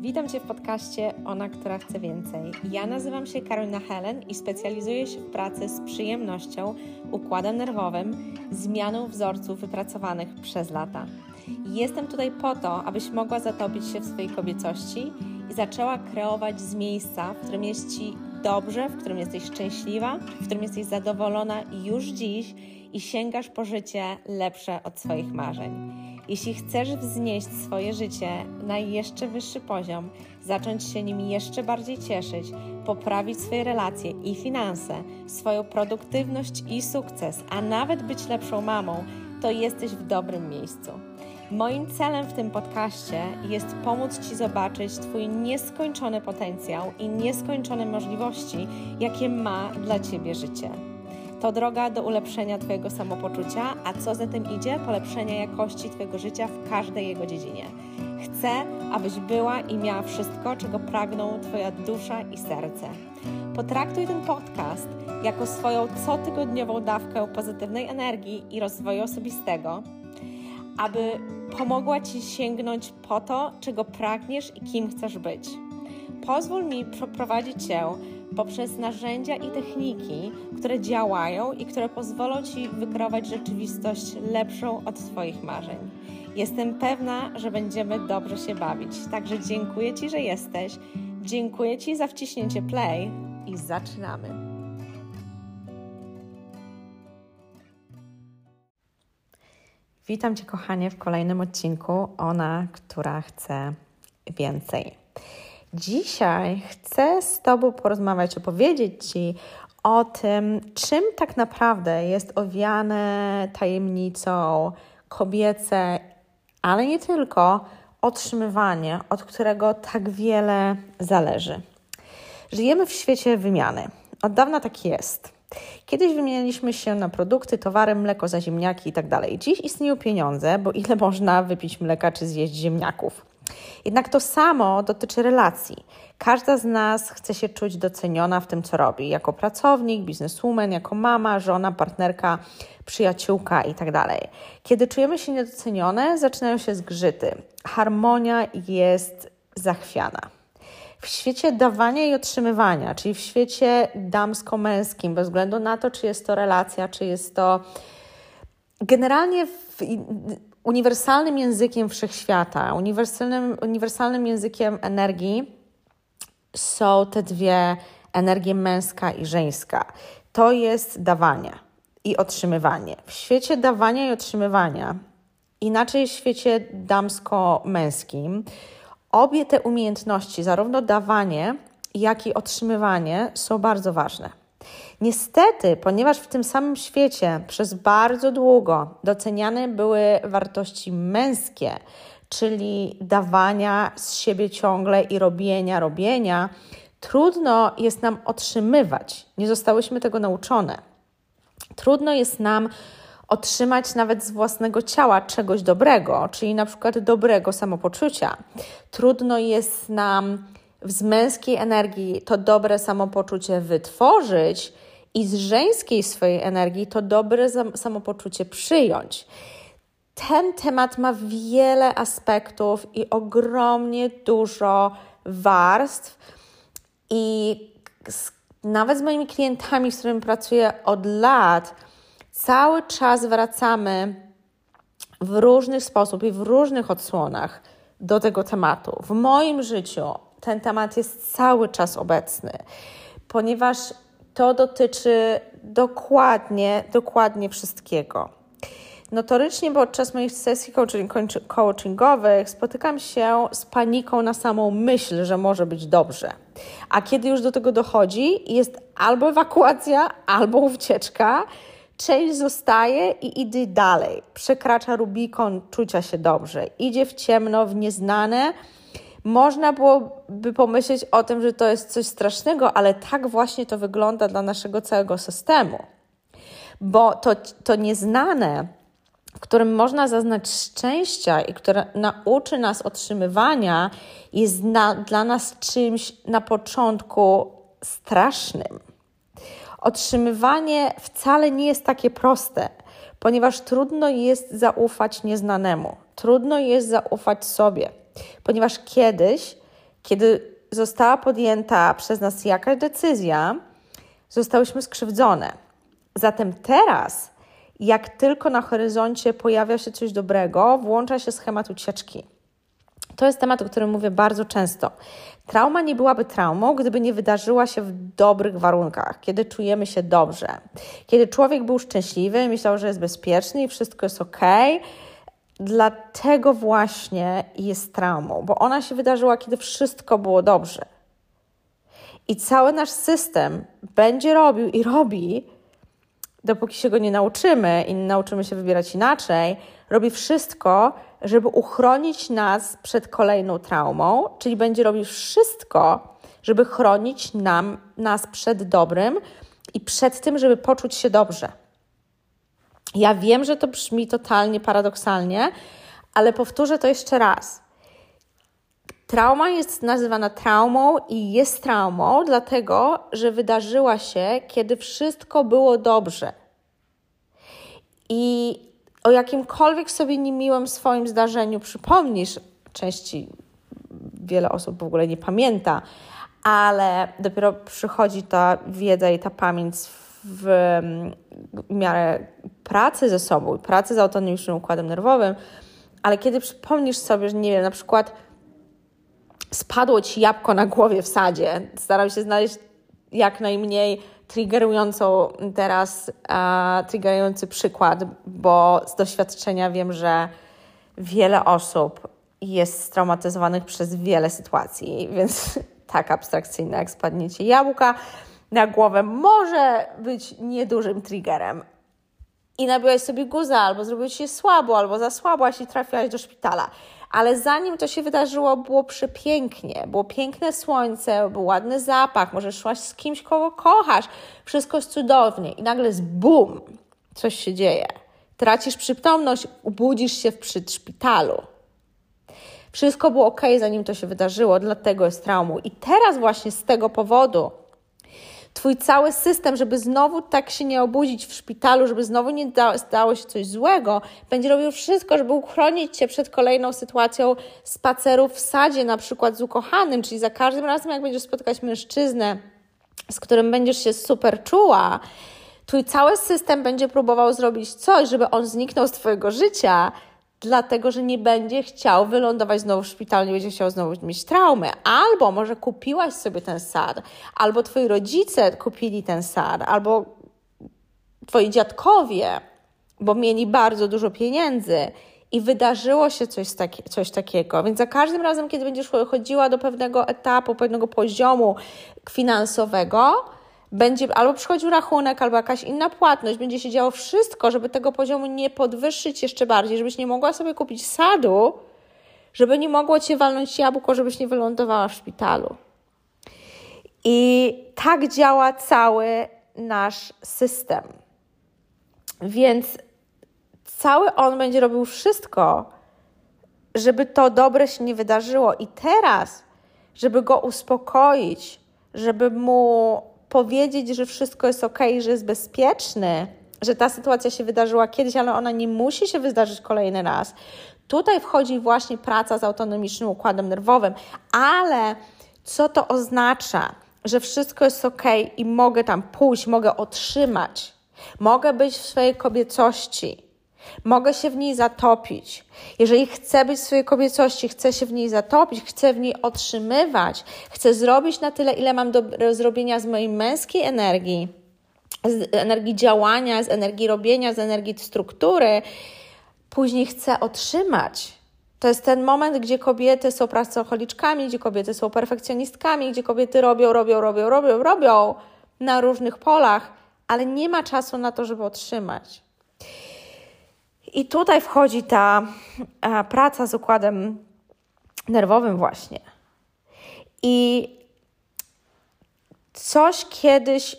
Witam Cię w podcaście Ona, która chce więcej. Ja nazywam się Karolina Helen i specjalizuję się w pracy z przyjemnością, układem nerwowym, zmianą wzorców wypracowanych przez lata. Jestem tutaj po to, abyś mogła zatopić się w swojej kobiecości i zaczęła kreować z miejsca, w którym jest Ci dobrze, w którym jesteś szczęśliwa, w którym jesteś zadowolona już dziś i sięgasz po życie lepsze od swoich marzeń. Jeśli chcesz wznieść swoje życie na jeszcze wyższy poziom, zacząć się nim jeszcze bardziej cieszyć, poprawić swoje relacje i finanse, swoją produktywność i sukces, a nawet być lepszą mamą, to jesteś w dobrym miejscu. Moim celem w tym podcaście jest pomóc Ci zobaczyć Twój nieskończony potencjał i nieskończone możliwości, jakie ma dla Ciebie życie. To droga do ulepszenia Twojego samopoczucia, a co za tym idzie, polepszenia jakości Twojego życia w każdej jego dziedzinie. Chcę, abyś była i miała wszystko, czego pragną Twoja dusza i serce. Potraktuj ten podcast jako swoją cotygodniową dawkę pozytywnej energii i rozwoju osobistego, aby pomogła Ci sięgnąć po to, czego pragniesz i kim chcesz być. Pozwól mi przeprowadzić Cię poprzez narzędzia i techniki, które działają i które pozwolą Ci wykreować rzeczywistość lepszą od Twoich marzeń. Jestem pewna, że będziemy dobrze się bawić. Także dziękuję Ci, że jesteś. Dziękuję Ci za wciśnięcie play i zaczynamy. Witam Cię, kochanie, w kolejnym odcinku. Ona, która chce więcej. Dzisiaj chcę z Tobą porozmawiać, opowiedzieć Ci o tym, czym tak naprawdę jest owiane tajemnicą kobiece, ale nie tylko, otrzymywanie, od którego tak wiele zależy. Żyjemy w świecie wymiany. Od dawna tak jest. Kiedyś wymienialiśmy się na produkty, towary, mleko za ziemniaki itd. Tak Dziś istnieją pieniądze, bo ile można wypić mleka czy zjeść ziemniaków. Jednak to samo dotyczy relacji. Każda z nas chce się czuć doceniona w tym, co robi, jako pracownik, bizneswoman, jako mama, żona, partnerka, przyjaciółka itd. Tak Kiedy czujemy się niedocenione, zaczynają się zgrzyty. Harmonia jest zachwiana. W świecie dawania i otrzymywania, czyli w świecie damsko-męskim, bez względu na to, czy jest to relacja, czy jest to generalnie w, uniwersalnym językiem wszechświata, uniwersalnym, uniwersalnym językiem energii są te dwie energie męska i żeńska. To jest dawanie i otrzymywanie. W świecie dawania i otrzymywania, inaczej w świecie damsko-męskim, obie te umiejętności, zarówno dawanie, jak i otrzymywanie, są bardzo ważne. Niestety, ponieważ w tym samym świecie przez bardzo długo doceniane były wartości męskie, czyli dawania z siebie ciągle i robienia, robienia, trudno jest nam otrzymywać. Nie zostałyśmy tego nauczone. Trudno jest nam otrzymać nawet z własnego ciała czegoś dobrego, czyli na przykład dobrego samopoczucia. Trudno jest nam z męskiej energii to dobre samopoczucie wytworzyć i z żeńskiej swojej energii to dobre samopoczucie przyjąć. Ten temat ma wiele aspektów i ogromnie dużo warstw, i nawet z moimi klientami, z którymi pracuję od lat, cały czas wracamy w różny sposób i w różnych odsłonach do tego tematu. W moim życiu ten temat jest cały czas obecny, ponieważ to dotyczy dokładnie, dokładnie wszystkiego. Notorycznie podczas moich sesji coaching, coachingowych spotykam się z paniką na samą myśl, że może być dobrze. A kiedy już do tego dochodzi, jest albo ewakuacja, albo ucieczka. Część zostaje i idzie dalej. Przekracza Rubikon czucia się dobrze. Idzie w ciemno, w nieznane, można byłoby pomyśleć o tym, że to jest coś strasznego, ale tak właśnie to wygląda dla naszego całego systemu. Bo to, to nieznane, w którym można zaznać szczęścia i które nauczy nas otrzymywania, jest na, dla nas czymś na początku strasznym. Otrzymywanie wcale nie jest takie proste, ponieważ trudno jest zaufać nieznanemu, trudno jest zaufać sobie ponieważ kiedyś kiedy została podjęta przez nas jakaś decyzja, zostałyśmy skrzywdzone. Zatem teraz, jak tylko na horyzoncie pojawia się coś dobrego, włącza się schemat ucieczki. To jest temat, o którym mówię bardzo często. Trauma nie byłaby traumą, gdyby nie wydarzyła się w dobrych warunkach, kiedy czujemy się dobrze. Kiedy człowiek był szczęśliwy, myślał, że jest bezpieczny i wszystko jest ok. Dlatego właśnie jest traumą, bo ona się wydarzyła, kiedy wszystko było dobrze. I cały nasz system będzie robił i robi, dopóki się go nie nauczymy i nie nauczymy się wybierać inaczej, robi wszystko, żeby uchronić nas przed kolejną traumą, czyli będzie robił wszystko, żeby chronić nam, nas przed dobrym i przed tym, żeby poczuć się dobrze. Ja wiem, że to brzmi totalnie paradoksalnie, ale powtórzę to jeszcze raz. Trauma jest nazywana traumą i jest traumą, dlatego że wydarzyła się, kiedy wszystko było dobrze. I o jakimkolwiek sobie niemiłym swoim zdarzeniu przypomnisz, części wiele osób w ogóle nie pamięta, ale dopiero przychodzi ta wiedza i ta pamięć w, w miarę pracy ze sobą, pracy z autonomicznym układem nerwowym, ale kiedy przypomnisz sobie, że nie wiem, na przykład spadło ci jabłko na głowie w sadzie, staram się znaleźć jak najmniej triggerującą teraz, uh, triggerujący przykład, bo z doświadczenia wiem, że wiele osób jest straumatyzowanych przez wiele sytuacji, więc tak abstrakcyjne jak spadnięcie jabłka na głowę może być niedużym triggerem. I nabiłaś sobie guza, albo zrobiło ci się słabo, albo zasłabłaś i trafiłaś do szpitala. Ale zanim to się wydarzyło, było przepięknie. Było piękne słońce, był ładny zapach, może szłaś z kimś, kogo kochasz. Wszystko jest cudownie. I nagle z bum, coś się dzieje. Tracisz przytomność, ubudzisz się w szpitalu. Wszystko było ok, zanim to się wydarzyło, dlatego jest traumą. I teraz właśnie z tego powodu Twój cały system, żeby znowu tak się nie obudzić w szpitalu, żeby znowu nie stało się coś złego, będzie robił wszystko, żeby uchronić Cię przed kolejną sytuacją spaceru w sadzie, na przykład z ukochanym, czyli za każdym razem, jak będziesz spotkać mężczyznę, z którym będziesz się super czuła, Twój cały system będzie próbował zrobić coś, żeby on zniknął z Twojego życia, dlatego że nie będzie chciał wylądować znowu w szpitalu, nie będzie chciał znowu mieć traumy. Albo może kupiłaś sobie ten sad, albo twoi rodzice kupili ten sad, albo twoi dziadkowie, bo mieli bardzo dużo pieniędzy i wydarzyło się coś, coś takiego. Więc za każdym razem, kiedy będziesz chodziła do pewnego etapu, pewnego poziomu finansowego, będzie albo przychodził rachunek, albo jakaś inna płatność, będzie się działo wszystko, żeby tego poziomu nie podwyższyć jeszcze bardziej, żebyś nie mogła sobie kupić sadu, żeby nie mogło cię walnąć jabłko, żebyś nie wylądowała w szpitalu. I tak działa cały nasz system. Więc cały on będzie robił wszystko, żeby to dobre się nie wydarzyło. I teraz, żeby go uspokoić, żeby mu powiedzieć, że wszystko jest ok, że jest bezpieczny, że ta sytuacja się wydarzyła kiedyś, ale ona nie musi się wydarzyć kolejny raz. Tutaj wchodzi właśnie praca z autonomicznym układem nerwowym, ale co to oznacza? Że wszystko jest ok i mogę tam pójść, mogę otrzymać, mogę być w swojej kobiecości Mogę się w niej zatopić. Jeżeli chcę być w swojej kobiecości, chcę się w niej zatopić, chcę w niej otrzymywać, chcę zrobić na tyle, ile mam do zrobienia z mojej męskiej energii, z energii działania, z energii robienia, z energii struktury, później chcę otrzymać. To jest ten moment, gdzie kobiety są pracocholiczkami, gdzie kobiety są perfekcjonistkami, gdzie kobiety robią, robią, robią, robią, robią na różnych polach, ale nie ma czasu na to, żeby otrzymać. I tutaj wchodzi ta e, praca z układem nerwowym, właśnie. I coś kiedyś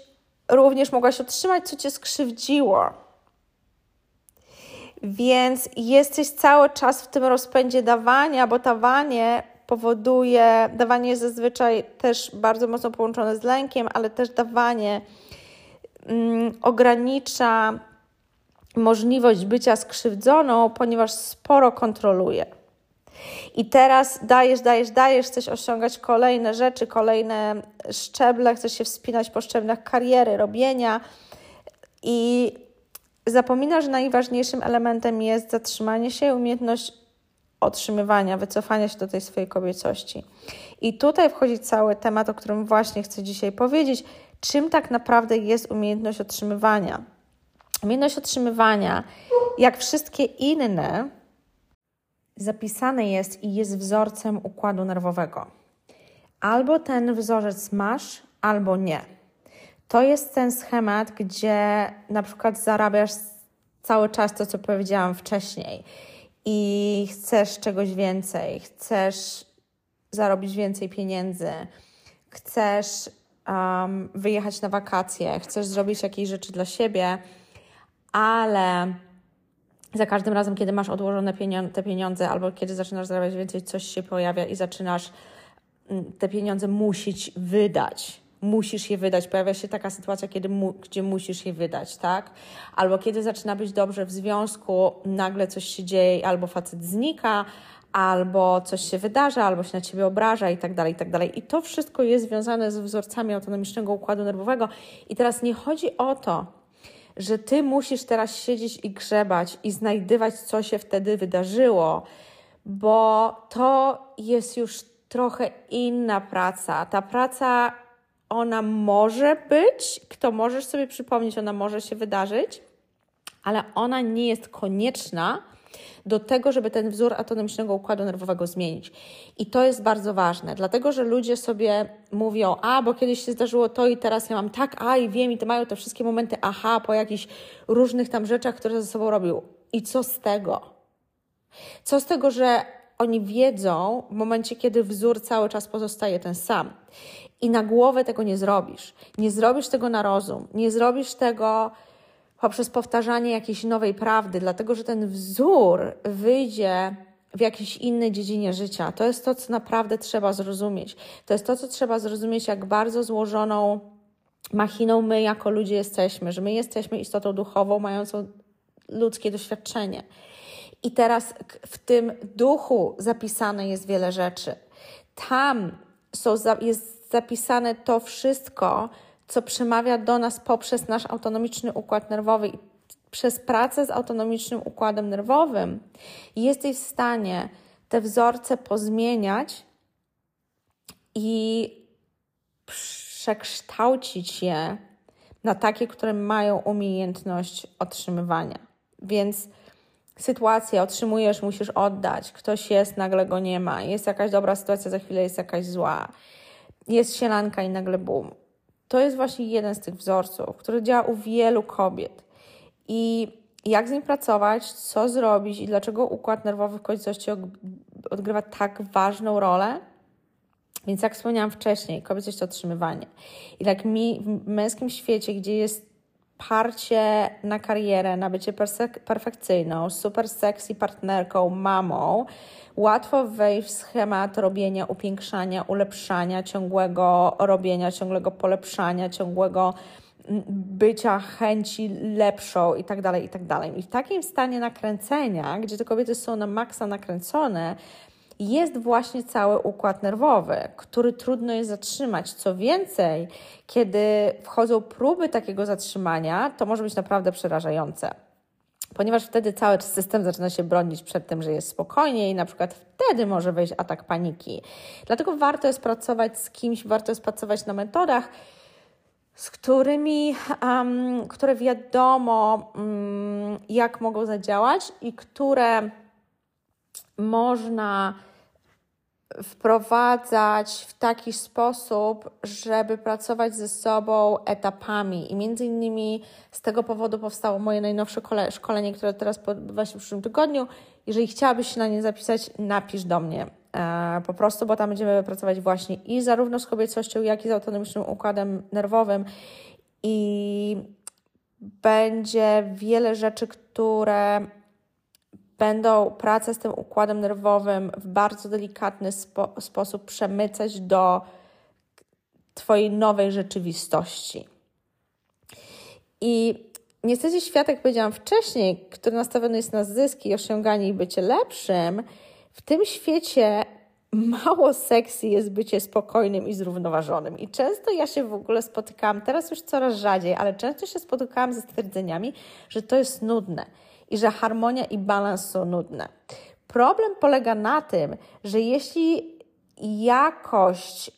również mogłaś otrzymać, co cię skrzywdziło. Więc jesteś cały czas w tym rozpędzie dawania, bo dawanie powoduje, dawanie jest zazwyczaj też bardzo mocno połączone z lękiem, ale też dawanie mm, ogranicza możliwość bycia skrzywdzoną, ponieważ sporo kontroluje. I teraz dajesz, dajesz, dajesz, chcesz osiągać kolejne rzeczy, kolejne szczeble, chcesz się wspinać po szczeblach kariery, robienia i zapominasz, że najważniejszym elementem jest zatrzymanie się, umiejętność otrzymywania, wycofania się do tej swojej kobiecości. I tutaj wchodzi cały temat, o którym właśnie chcę dzisiaj powiedzieć, czym tak naprawdę jest umiejętność otrzymywania. Umiejętność otrzymywania, jak wszystkie inne, zapisane jest i jest wzorcem układu nerwowego. Albo ten wzorzec masz, albo nie. To jest ten schemat, gdzie na przykład zarabiasz cały czas to, co powiedziałam wcześniej. I chcesz czegoś więcej, chcesz zarobić więcej pieniędzy, chcesz um, wyjechać na wakacje, chcesz zrobić jakieś rzeczy dla siebie, ale za każdym razem, kiedy masz odłożone pieniądze, te pieniądze, albo kiedy zaczynasz zarabiać więcej, coś się pojawia i zaczynasz mm, te pieniądze musić wydać. Musisz je wydać. Pojawia się taka sytuacja, kiedy mu, gdzie musisz je wydać, tak? Albo kiedy zaczyna być dobrze w związku, nagle coś się dzieje, albo facet znika, albo coś się wydarza, albo się na ciebie obraża i tak dalej, i tak dalej. I to wszystko jest związane z wzorcami autonomicznego układu nerwowego. I teraz nie chodzi o to, że ty musisz teraz siedzieć i grzebać i znajdywać, co się wtedy wydarzyło, bo to jest już trochę inna praca. Ta praca, ona może być, kto możesz sobie przypomnieć, ona może się wydarzyć, ale ona nie jest konieczna do tego, żeby ten wzór autonomicznego układu nerwowego zmienić. I to jest bardzo ważne, dlatego że ludzie sobie mówią, a bo kiedyś się zdarzyło to i teraz ja mam tak, a i wiem, i to mają te wszystkie momenty, aha, po jakichś różnych tam rzeczach, które ze sobą robił. I co z tego? Co z tego, że oni wiedzą w momencie, kiedy wzór cały czas pozostaje ten sam. I na głowę tego nie zrobisz. Nie zrobisz tego na rozum. Nie zrobisz tego poprzez powtarzanie jakiejś nowej prawdy, dlatego że ten wzór wyjdzie w jakiejś innej dziedzinie życia. To jest to, co naprawdę trzeba zrozumieć. To jest to, co trzeba zrozumieć, jak bardzo złożoną machiną my jako ludzie jesteśmy, że my jesteśmy istotą duchową, mającą ludzkie doświadczenie. I teraz w tym duchu zapisane jest wiele rzeczy. Tam są, jest zapisane to wszystko, co przemawia do nas poprzez nasz autonomiczny układ nerwowy i przez pracę z autonomicznym układem nerwowym, jesteś w stanie te wzorce pozmieniać i przekształcić je na takie, które mają umiejętność otrzymywania. Więc sytuacja, otrzymujesz, musisz oddać, ktoś jest, nagle go nie ma, jest jakaś dobra sytuacja, za chwilę jest jakaś zła, jest sielanka i nagle bum. To jest właśnie jeden z tych wzorców, który działa u wielu kobiet. I jak z nim pracować, co zrobić i dlaczego układ nerwowy w końcowości odgrywa tak ważną rolę? Więc jak wspomniałam wcześniej, kobiecość to otrzymywanie. I tak mi w męskim świecie, gdzie jest parcie na karierę, na bycie perfekcyjną, super sexy partnerką, mamą, łatwo wejść w schemat robienia, upiększania, ulepszania, ciągłego robienia, ciągłego polepszania, ciągłego bycia, chęci lepszą i tak dalej, i tak dalej. I w takim stanie nakręcenia, gdzie te kobiety są na maksa nakręcone, jest właśnie cały układ nerwowy, który trudno jest zatrzymać. Co więcej, kiedy wchodzą próby takiego zatrzymania, to może być naprawdę przerażające ponieważ wtedy cały system zaczyna się bronić przed tym, że jest spokojnie i na przykład wtedy może wejść atak paniki. Dlatego warto jest pracować z kimś, warto jest pracować na metodach, z którymi, um, które wiadomo, um, jak mogą zadziałać i które można wprowadzać w taki sposób, żeby pracować ze sobą etapami. I między innymi z tego powodu powstało moje najnowsze szkolenie, które teraz odbywa się w przyszłym tygodniu. Jeżeli chciałabyś się na nie zapisać, napisz do mnie. E, po prostu, bo tam będziemy pracować właśnie i zarówno z kobiecością, jak i z autonomicznym układem nerwowym. I będzie wiele rzeczy, które będą pracę z tym układem nerwowym w bardzo delikatny spo sposób przemycać do Twojej nowej rzeczywistości. I niestety świat, jak powiedziałam wcześniej, który nastawiony jest na zyski, osiąganie i bycie lepszym, w tym świecie mało sexy jest bycie spokojnym i zrównoważonym. I często ja się w ogóle spotykałam, teraz już coraz rzadziej, ale często się spotykałam ze stwierdzeniami, że to jest nudne i że harmonia i balans są nudne. Problem polega na tym, że jeśli jakość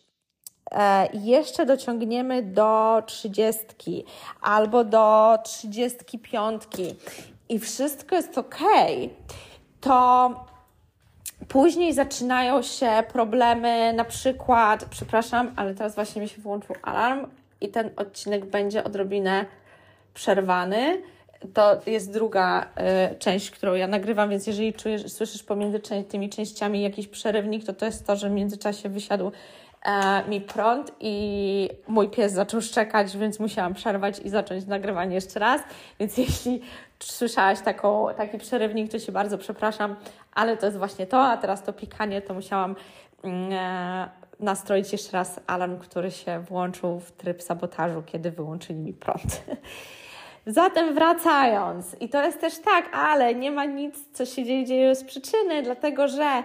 e, jeszcze dociągniemy do trzydziestki albo do trzydziestki piątki i wszystko jest ok, to Później zaczynają się problemy, na przykład, przepraszam, ale teraz właśnie mi się włączył alarm i ten odcinek będzie odrobinę przerwany. To jest druga y, część, którą ja nagrywam, więc jeżeli czujesz, słyszysz pomiędzy tymi częściami jakiś przerywnik, to to jest to, że w międzyczasie wysiadł e, mi prąd i mój pies zaczął szczekać, więc musiałam przerwać i zacząć nagrywanie jeszcze raz. Więc jeśli słyszałaś taką, taki przerywnik, to się bardzo przepraszam, ale to jest właśnie to, a teraz to pikanie, to musiałam mm, e, nastroić jeszcze raz alarm, który się włączył w tryb sabotażu, kiedy wyłączyli mi prąd. Zatem wracając, i to jest też tak, ale nie ma nic, co się dzieje, dzieje z przyczyny, dlatego że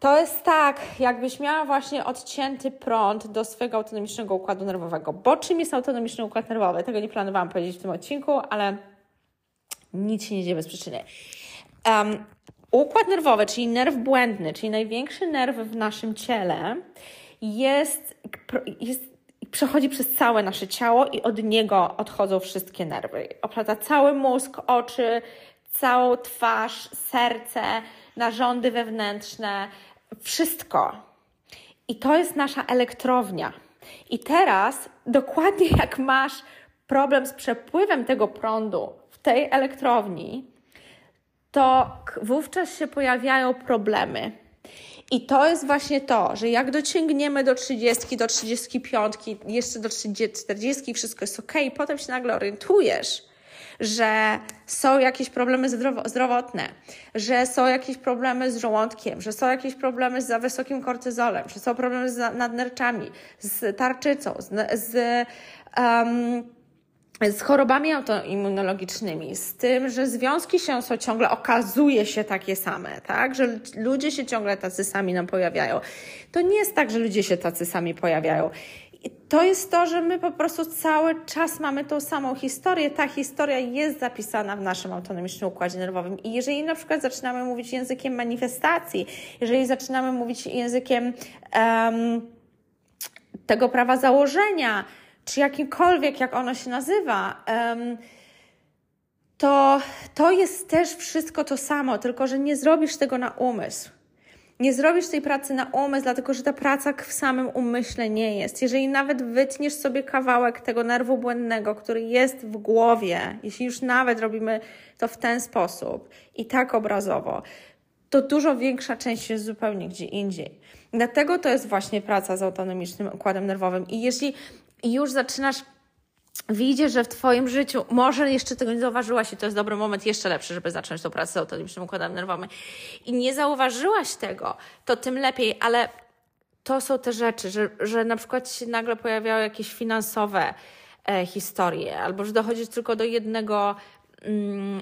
to jest tak, jakbyś miała właśnie odcięty prąd do swojego autonomicznego układu nerwowego. Bo czym jest autonomiczny układ nerwowy? Tego nie planowałam powiedzieć w tym odcinku, ale nic się nie dzieje bez przyczyny. Um, układ nerwowy, czyli nerw błędny, czyli największy nerw w naszym ciele, jest, jest przechodzi przez całe nasze ciało i od niego odchodzą wszystkie nerwy. Oplata cały mózg, oczy, całą twarz, serce, narządy wewnętrzne, wszystko. I to jest nasza elektrownia. I teraz, dokładnie jak masz problem z przepływem tego prądu w tej elektrowni, to wówczas się pojawiają problemy. I to jest właśnie to, że jak dociągniemy do 30, do 35, jeszcze do 30, 40, wszystko jest ok, potem się nagle orientujesz, że są jakieś problemy zdrowotne, że są jakieś problemy z żołądkiem, że są jakieś problemy z za wysokim kortyzolem, że są problemy z nadnerczami, z tarczycą, z, z um, z chorobami autoimmunologicznymi, z tym, że związki się są ciągle, okazuje się takie same, tak? Że ludzie się ciągle tacy sami nam pojawiają. To nie jest tak, że ludzie się tacy sami pojawiają. I to jest to, że my po prostu cały czas mamy tą samą historię. Ta historia jest zapisana w naszym autonomicznym układzie nerwowym. I jeżeli na przykład zaczynamy mówić językiem manifestacji, jeżeli zaczynamy mówić językiem um, tego prawa założenia, czy jakimkolwiek, jak ono się nazywa, to, to jest też wszystko to samo, tylko że nie zrobisz tego na umysł. Nie zrobisz tej pracy na umysł, dlatego że ta praca w samym umyśle nie jest. Jeżeli nawet wytniesz sobie kawałek tego nerwu błędnego, który jest w głowie, jeśli już nawet robimy to w ten sposób i tak obrazowo, to dużo większa część jest zupełnie gdzie indziej. Dlatego to jest właśnie praca z autonomicznym układem nerwowym. I jeśli już zaczynasz widzisz, że w Twoim życiu, może jeszcze tego nie zauważyłaś i to jest dobry moment, jeszcze lepszy, żeby zacząć tą pracę z autonomicznym układem nerwowym i nie zauważyłaś tego, to tym lepiej, ale to są te rzeczy, że, że na przykład się nagle pojawiają jakieś finansowe e, historie, albo że dochodzisz tylko do jednego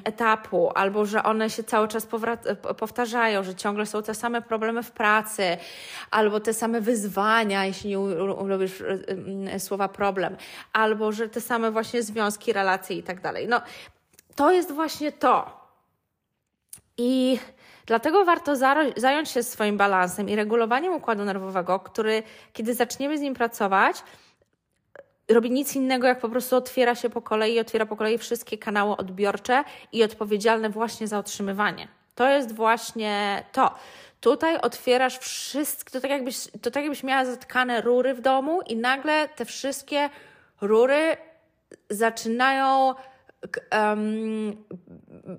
etapu, albo że one się cały czas powtarzają, że ciągle są te same problemy w pracy, albo te same wyzwania, jeśli nie lubisz y, y, słowa problem, albo że te same właśnie związki, relacje i tak dalej. No, to jest właśnie to. I dlatego warto zająć się swoim balansem i regulowaniem układu nerwowego, który, kiedy zaczniemy z nim pracować, robi nic innego, jak po prostu otwiera się po kolei, otwiera po kolei wszystkie kanały odbiorcze i odpowiedzialne właśnie za otrzymywanie. To jest właśnie to. Tutaj otwierasz wszystkie, to tak jakbyś, to tak jakbyś miała zatkane rury w domu i nagle te wszystkie rury zaczynają um,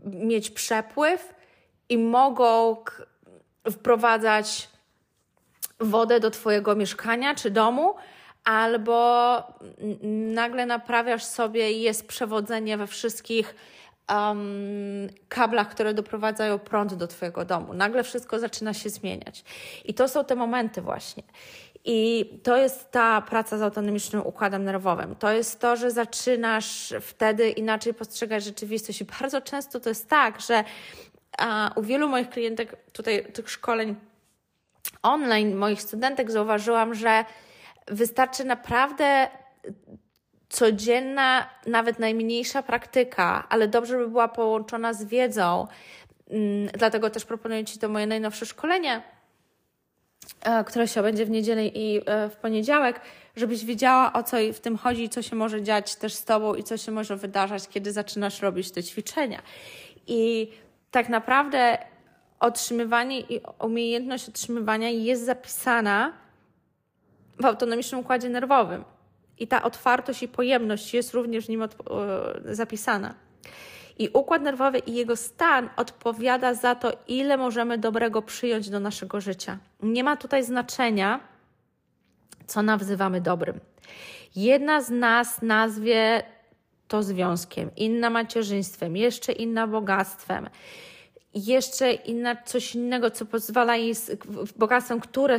mieć przepływ i mogą wprowadzać wodę do Twojego mieszkania czy domu, albo nagle naprawiasz sobie i jest przewodzenie we wszystkich um, kablach, które doprowadzają prąd do Twojego domu. Nagle wszystko zaczyna się zmieniać. I to są te momenty właśnie. I to jest ta praca z autonomicznym układem nerwowym. To jest to, że zaczynasz wtedy inaczej postrzegać rzeczywistość. I bardzo często to jest tak, że a u wielu moich klientek, tutaj tych szkoleń online, moich studentek, zauważyłam, że wystarczy naprawdę codzienna, nawet najmniejsza praktyka, ale dobrze by była połączona z wiedzą. Mm, dlatego też proponuję Ci to moje najnowsze szkolenie, e, które się będzie w niedzielę i e, w poniedziałek, żebyś wiedziała o co w tym chodzi, co się może dziać też z Tobą i co się może wydarzać, kiedy zaczynasz robić te ćwiczenia. I tak naprawdę otrzymywanie i umiejętność otrzymywania jest zapisana w autonomicznym układzie nerwowym. I ta otwartość i pojemność jest również w nim zapisana. I układ nerwowy i jego stan odpowiada za to, ile możemy dobrego przyjąć do naszego życia. Nie ma tutaj znaczenia, co nazywamy dobrym. Jedna z nas nazwie to związkiem, inna macierzyństwem, jeszcze inna bogactwem, jeszcze inna coś innego, co pozwala jej, bogactwem, które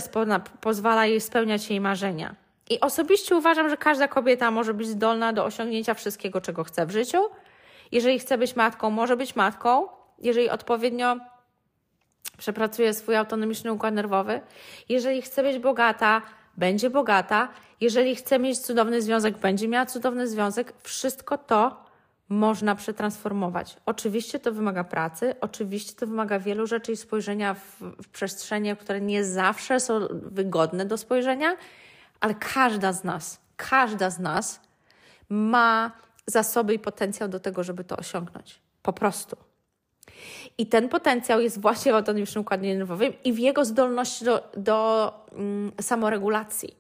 pozwala jej spełniać jej marzenia. I osobiście uważam, że każda kobieta może być zdolna do osiągnięcia wszystkiego, czego chce w życiu. Jeżeli chce być matką, może być matką, jeżeli odpowiednio przepracuje swój autonomiczny układ nerwowy. Jeżeli chce być bogata, będzie bogata. Jeżeli chce mieć cudowny związek, będzie miała cudowny związek. Wszystko to można przetransformować. Oczywiście to wymaga pracy, oczywiście to wymaga wielu rzeczy i spojrzenia w, w przestrzenie, które nie zawsze są wygodne do spojrzenia, ale każda z nas, każda z nas ma zasoby i potencjał do tego, żeby to osiągnąć. Po prostu. I ten potencjał jest właśnie w autonomicznym układzie nerwowym i w jego zdolności do, do mm, samoregulacji.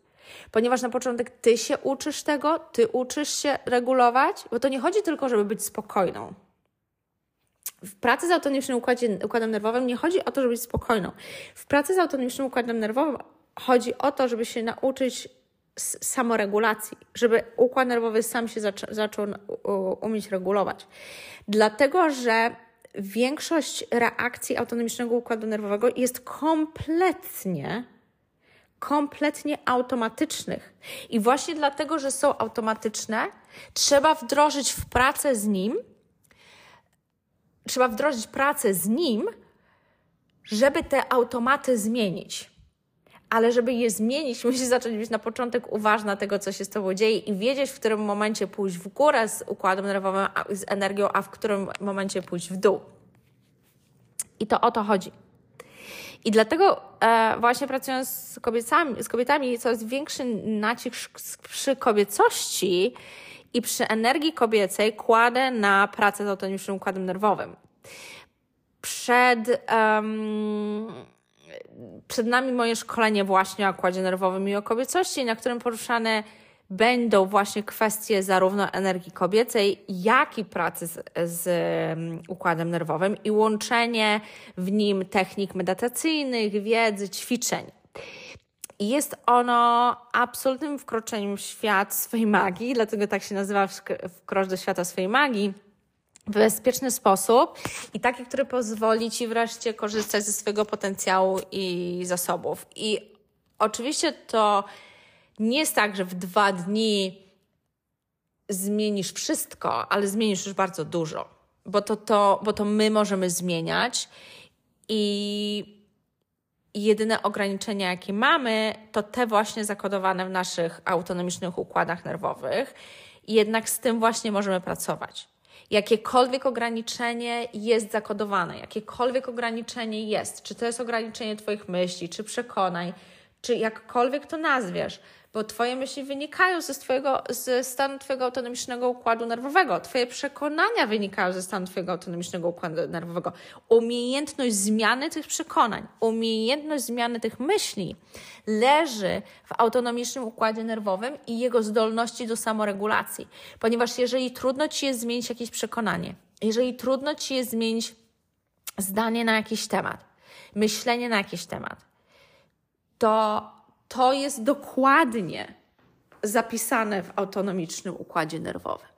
Ponieważ na początek ty się uczysz tego, ty uczysz się regulować, bo to nie chodzi tylko, żeby być spokojną. W pracy z autonomicznym układem nerwowym nie chodzi o to, żeby być spokojną. W pracy z autonomicznym układem nerwowym chodzi o to, żeby się nauczyć samoregulacji, żeby układ nerwowy sam się zaczą, zaczął umieć regulować. Dlatego, że większość reakcji autonomicznego układu nerwowego jest kompletnie, kompletnie automatycznych. I właśnie dlatego, że są automatyczne, trzeba wdrożyć w pracę z nim, trzeba wdrożyć pracę z nim, żeby te automaty zmienić ale żeby je zmienić, musisz zacząć być na początek uważna tego, co się z Tobą dzieje i wiedzieć, w którym momencie pójść w górę z układem nerwowym, z energią, a w którym momencie pójść w dół. I to o to chodzi. I dlatego e, właśnie pracując z kobietami, z kobietami, coraz większy nacisk przy kobiecości i przy energii kobiecej kładę na pracę z autonomicznym układem nerwowym. Przed... Um, przed nami moje szkolenie właśnie o układzie nerwowym i o kobiecości, na którym poruszane będą właśnie kwestie zarówno energii kobiecej, jak i pracy z, z układem nerwowym i łączenie w nim technik medytacyjnych, wiedzy, ćwiczeń. Jest ono absolutnym wkroczeniem w świat swojej magii, dlatego tak się nazywa wkrocz do świata swojej magii w bezpieczny sposób i taki, który pozwoli Ci wreszcie korzystać ze swojego potencjału i zasobów. I oczywiście to nie jest tak, że w dwa dni zmienisz wszystko, ale zmienisz już bardzo dużo, bo to, to, bo to my możemy zmieniać i jedyne ograniczenia, jakie mamy, to te właśnie zakodowane w naszych autonomicznych układach nerwowych. Jednak z tym właśnie możemy pracować jakiekolwiek ograniczenie jest zakodowane, jakiekolwiek ograniczenie jest, czy to jest ograniczenie Twoich myśli, czy przekonań, czy jakkolwiek to nazwiesz, bo Twoje myśli wynikają ze, twojego, ze stanu Twojego autonomicznego układu nerwowego, Twoje przekonania wynikają ze stanu Twojego autonomicznego układu nerwowego. Umiejętność zmiany tych przekonań, umiejętność zmiany tych myśli leży w autonomicznym układzie nerwowym i jego zdolności do samoregulacji. Ponieważ jeżeli trudno Ci jest zmienić jakieś przekonanie, jeżeli trudno Ci jest zmienić zdanie na jakiś temat, myślenie na jakiś temat, to to jest dokładnie zapisane w autonomicznym układzie nerwowym.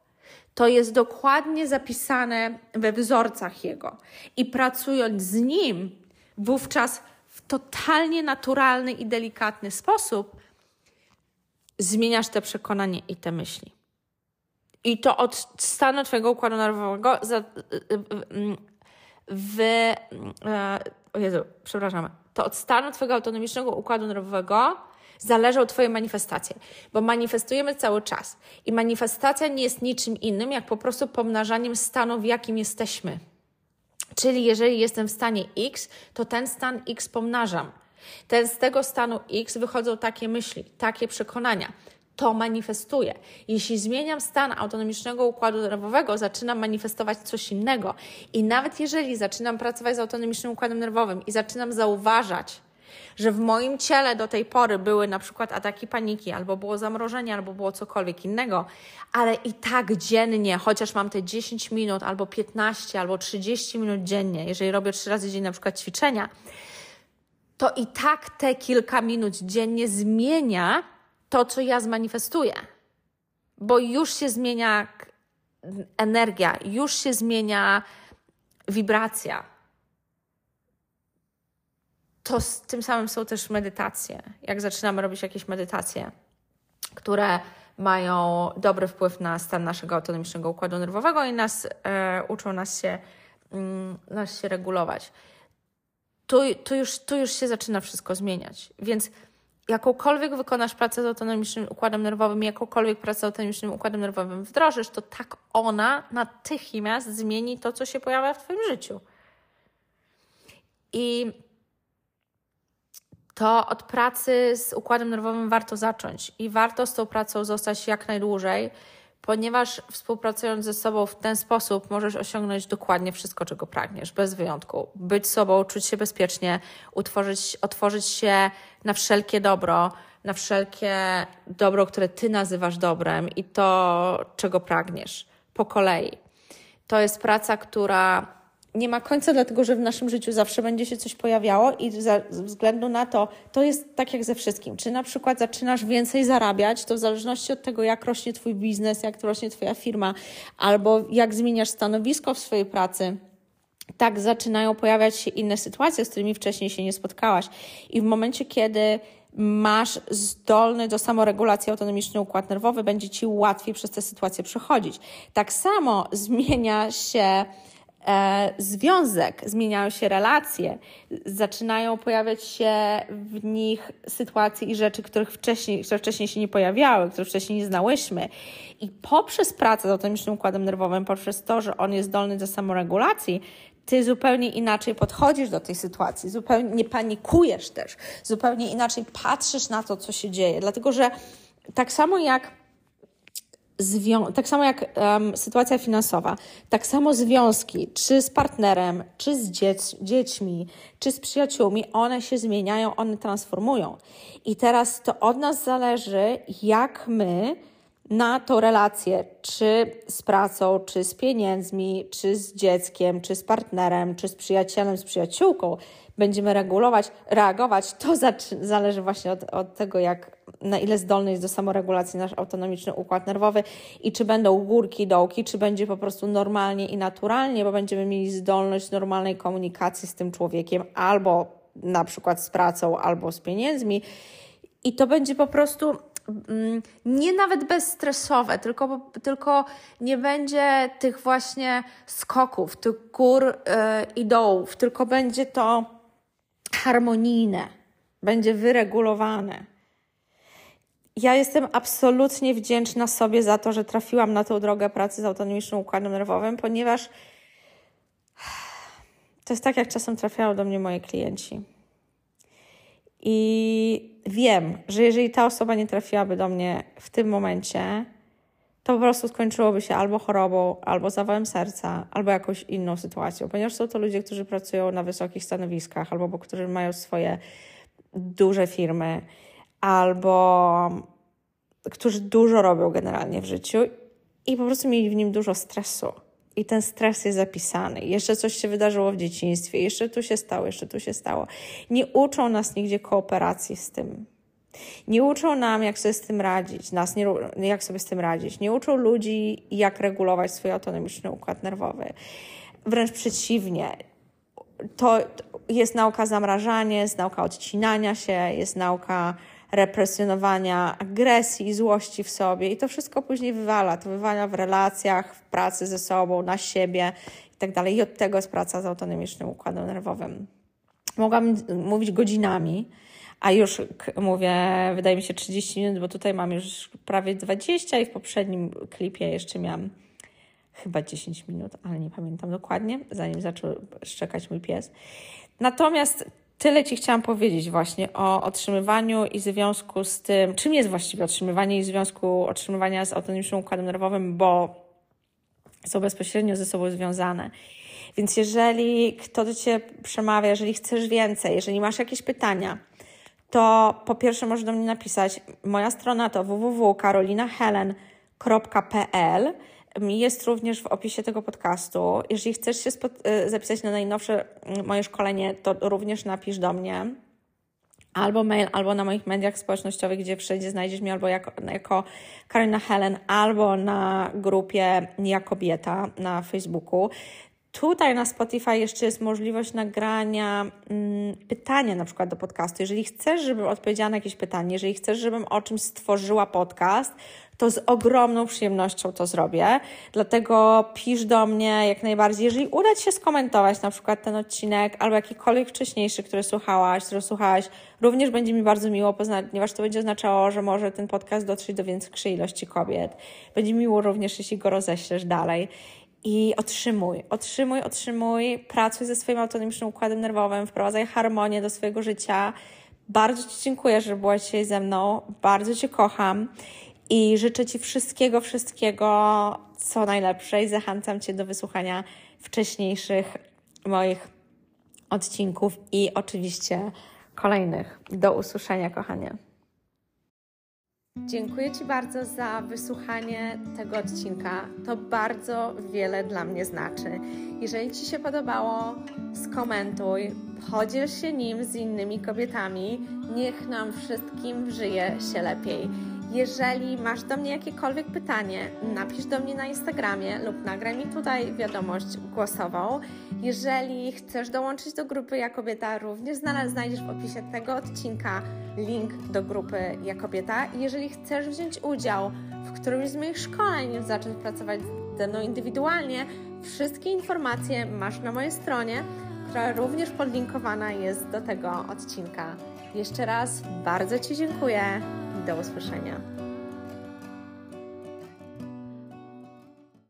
To jest dokładnie zapisane we wzorcach jego. I pracując z nim, wówczas w totalnie naturalny i delikatny sposób zmieniasz te przekonania i te myśli. I to od stanu Twojego układu nerwowego y, y, y, w. E, o Jezu, przepraszam. To od stanu Twojego autonomicznego układu nerwowego zależą Twoje manifestacje, bo manifestujemy cały czas i manifestacja nie jest niczym innym, jak po prostu pomnażaniem stanu, w jakim jesteśmy. Czyli jeżeli jestem w stanie X, to ten stan X pomnażam. Ten, z tego stanu X wychodzą takie myśli, takie przekonania. To manifestuję. Jeśli zmieniam stan autonomicznego układu nerwowego, zaczynam manifestować coś innego. I nawet jeżeli zaczynam pracować z autonomicznym układem nerwowym i zaczynam zauważać, że w moim ciele do tej pory były na przykład ataki paniki, albo było zamrożenie, albo było cokolwiek innego, ale i tak dziennie, chociaż mam te 10 minut, albo 15, albo 30 minut dziennie, jeżeli robię trzy razy dziennie na przykład ćwiczenia, to i tak te kilka minut dziennie zmienia to, co ja zmanifestuję. Bo już się zmienia energia, już się zmienia wibracja. To z tym samym są też medytacje. Jak zaczynamy robić jakieś medytacje, które mają dobry wpływ na stan naszego autonomicznego układu nerwowego i nas e, uczą nas się, mm, nas się regulować tu, tu, już, tu już się zaczyna wszystko zmieniać. Więc jakąkolwiek wykonasz pracę z autonomicznym układem nerwowym, jakąkolwiek pracę z autonomicznym układem nerwowym wdrożysz, to tak ona natychmiast zmieni to, co się pojawia w Twoim życiu. I to od pracy z układem nerwowym warto zacząć i warto z tą pracą zostać jak najdłużej, ponieważ współpracując ze sobą w ten sposób możesz osiągnąć dokładnie wszystko, czego pragniesz, bez wyjątku. Być sobą, czuć się bezpiecznie, utworzyć, otworzyć się na wszelkie dobro, na wszelkie dobro, które ty nazywasz dobrem i to, czego pragniesz, po kolei. To jest praca, która nie ma końca, dlatego że w naszym życiu zawsze będzie się coś pojawiało i ze względu na to, to jest tak jak ze wszystkim. Czy na przykład zaczynasz więcej zarabiać, to w zależności od tego, jak rośnie Twój biznes, jak rośnie Twoja firma, albo jak zmieniasz stanowisko w swojej pracy, tak zaczynają pojawiać się inne sytuacje, z którymi wcześniej się nie spotkałaś. I w momencie, kiedy masz zdolny do samoregulacji autonomiczny układ nerwowy, będzie ci łatwiej przez te sytuacje przechodzić. Tak samo zmienia się e, związek, zmieniają się relacje, zaczynają pojawiać się w nich sytuacje i rzeczy, których wcześniej, które wcześniej się nie pojawiały, które wcześniej nie znałyśmy. I poprzez pracę z autonomicznym układem nerwowym, poprzez to, że on jest zdolny do samoregulacji, ty zupełnie inaczej podchodzisz do tej sytuacji, zupełnie nie panikujesz też, zupełnie inaczej patrzysz na to, co się dzieje. Dlatego, że tak samo jak tak samo jak um, sytuacja finansowa, tak samo związki, czy z partnerem, czy z dziec dziećmi, czy z przyjaciółmi, one się zmieniają, one transformują. I teraz to od nas zależy, jak my na tą relację, czy z pracą, czy z pieniędzmi, czy z dzieckiem, czy z partnerem, czy z przyjacielem, z przyjaciółką, będziemy regulować, reagować, to zależy właśnie od, od tego, jak, na ile zdolny jest do samoregulacji nasz autonomiczny układ nerwowy i czy będą górki, dołki, czy będzie po prostu normalnie i naturalnie, bo będziemy mieli zdolność normalnej komunikacji z tym człowiekiem albo na przykład z pracą, albo z pieniędzmi. I to będzie po prostu mm, nie nawet bezstresowe, tylko, tylko nie będzie tych właśnie skoków, tych gór yy, i dołów, tylko będzie to harmonijne, będzie wyregulowane. Ja jestem absolutnie wdzięczna sobie za to, że trafiłam na tą drogę pracy z autonomicznym układem nerwowym, ponieważ to jest tak, jak czasem trafiają do mnie moi klienci. I wiem, że jeżeli ta osoba nie trafiłaby do mnie w tym momencie, to po prostu skończyłoby się albo chorobą, albo zawałem serca, albo jakąś inną sytuacją, ponieważ są to ludzie, którzy pracują na wysokich stanowiskach, albo którzy mają swoje duże firmy, albo którzy dużo robią generalnie w życiu i po prostu mieli w nim dużo stresu. I ten stres jest zapisany. Jeszcze coś się wydarzyło w dzieciństwie, jeszcze tu się stało, jeszcze tu się stało. Nie uczą nas nigdzie kooperacji z tym. Nie uczą nam, jak sobie z tym radzić, nas nie, jak sobie z tym radzić. Nie uczą ludzi, jak regulować swój autonomiczny układ nerwowy. Wręcz przeciwnie. To jest nauka zamrażania, jest nauka odcinania się, jest nauka represjonowania agresji, złości w sobie i to wszystko później wywala. To wywala w relacjach, w pracy ze sobą, na siebie i tak dalej. I od tego jest praca z autonomicznym układem nerwowym. Mogłam mówić godzinami, a już mówię, wydaje mi się 30 minut, bo tutaj mam już prawie 20 i w poprzednim klipie jeszcze miałam chyba 10 minut, ale nie pamiętam dokładnie, zanim zaczął szczekać mój pies. Natomiast tyle Ci chciałam powiedzieć właśnie o otrzymywaniu i związku z tym, czym jest właściwie otrzymywanie i związku otrzymywania z autonomicznym układem nerwowym, bo są bezpośrednio ze sobą związane. Więc jeżeli kto do Ciebie przemawia, jeżeli chcesz więcej, jeżeli masz jakieś pytania, to po pierwsze możesz do mnie napisać. Moja strona to www.carolinahelen.pl jest również w opisie tego podcastu. Jeżeli chcesz się y, zapisać na najnowsze mm, moje szkolenie, to również napisz do mnie. Albo mail, albo na moich mediach społecznościowych, gdzie wszędzie znajdziesz mnie albo jako, jako Karolina Helen, albo na grupie Ja Kobieta na Facebooku. Tutaj na Spotify jeszcze jest możliwość nagrania mm, pytania na przykład do podcastu. Jeżeli chcesz, żebym odpowiedziała na jakieś pytanie, jeżeli chcesz, żebym o czymś stworzyła podcast, to z ogromną przyjemnością to zrobię. Dlatego pisz do mnie jak najbardziej. Jeżeli uda Ci się skomentować na przykład ten odcinek albo jakikolwiek wcześniejszy, który słuchałaś, który słuchałaś, również będzie mi bardzo miło, ponieważ to będzie oznaczało, że może ten podcast dotrzeć do większej ilości kobiet. Będzie miło również, jeśli go roześlesz dalej i otrzymuj, otrzymuj, otrzymuj, pracuj ze swoim autonomicznym układem nerwowym, wprowadzaj harmonię do swojego życia. Bardzo Ci dziękuję, że byłaś dzisiaj ze mną, bardzo Cię kocham i życzę Ci wszystkiego, wszystkiego, co najlepsze i zachęcam Cię do wysłuchania wcześniejszych moich odcinków i oczywiście kolejnych. Do usłyszenia, kochanie. Dziękuję Ci bardzo za wysłuchanie tego odcinka. To bardzo wiele dla mnie znaczy. Jeżeli Ci się podobało, skomentuj, podziel się nim z innymi kobietami. Niech nam wszystkim żyje się lepiej. Jeżeli masz do mnie jakiekolwiek pytanie, napisz do mnie na Instagramie lub nagraj mi tutaj wiadomość głosową. Jeżeli chcesz dołączyć do grupy Ja Kobieta, również znajdziesz w opisie tego odcinka link do grupy Ja Kobieta. Jeżeli chcesz wziąć udział w którymś z moich szkoleń, zacząć pracować ze mną indywidualnie, wszystkie informacje masz na mojej stronie, która również podlinkowana jest do tego odcinka. Jeszcze raz bardzo Ci dziękuję do usłyszenia.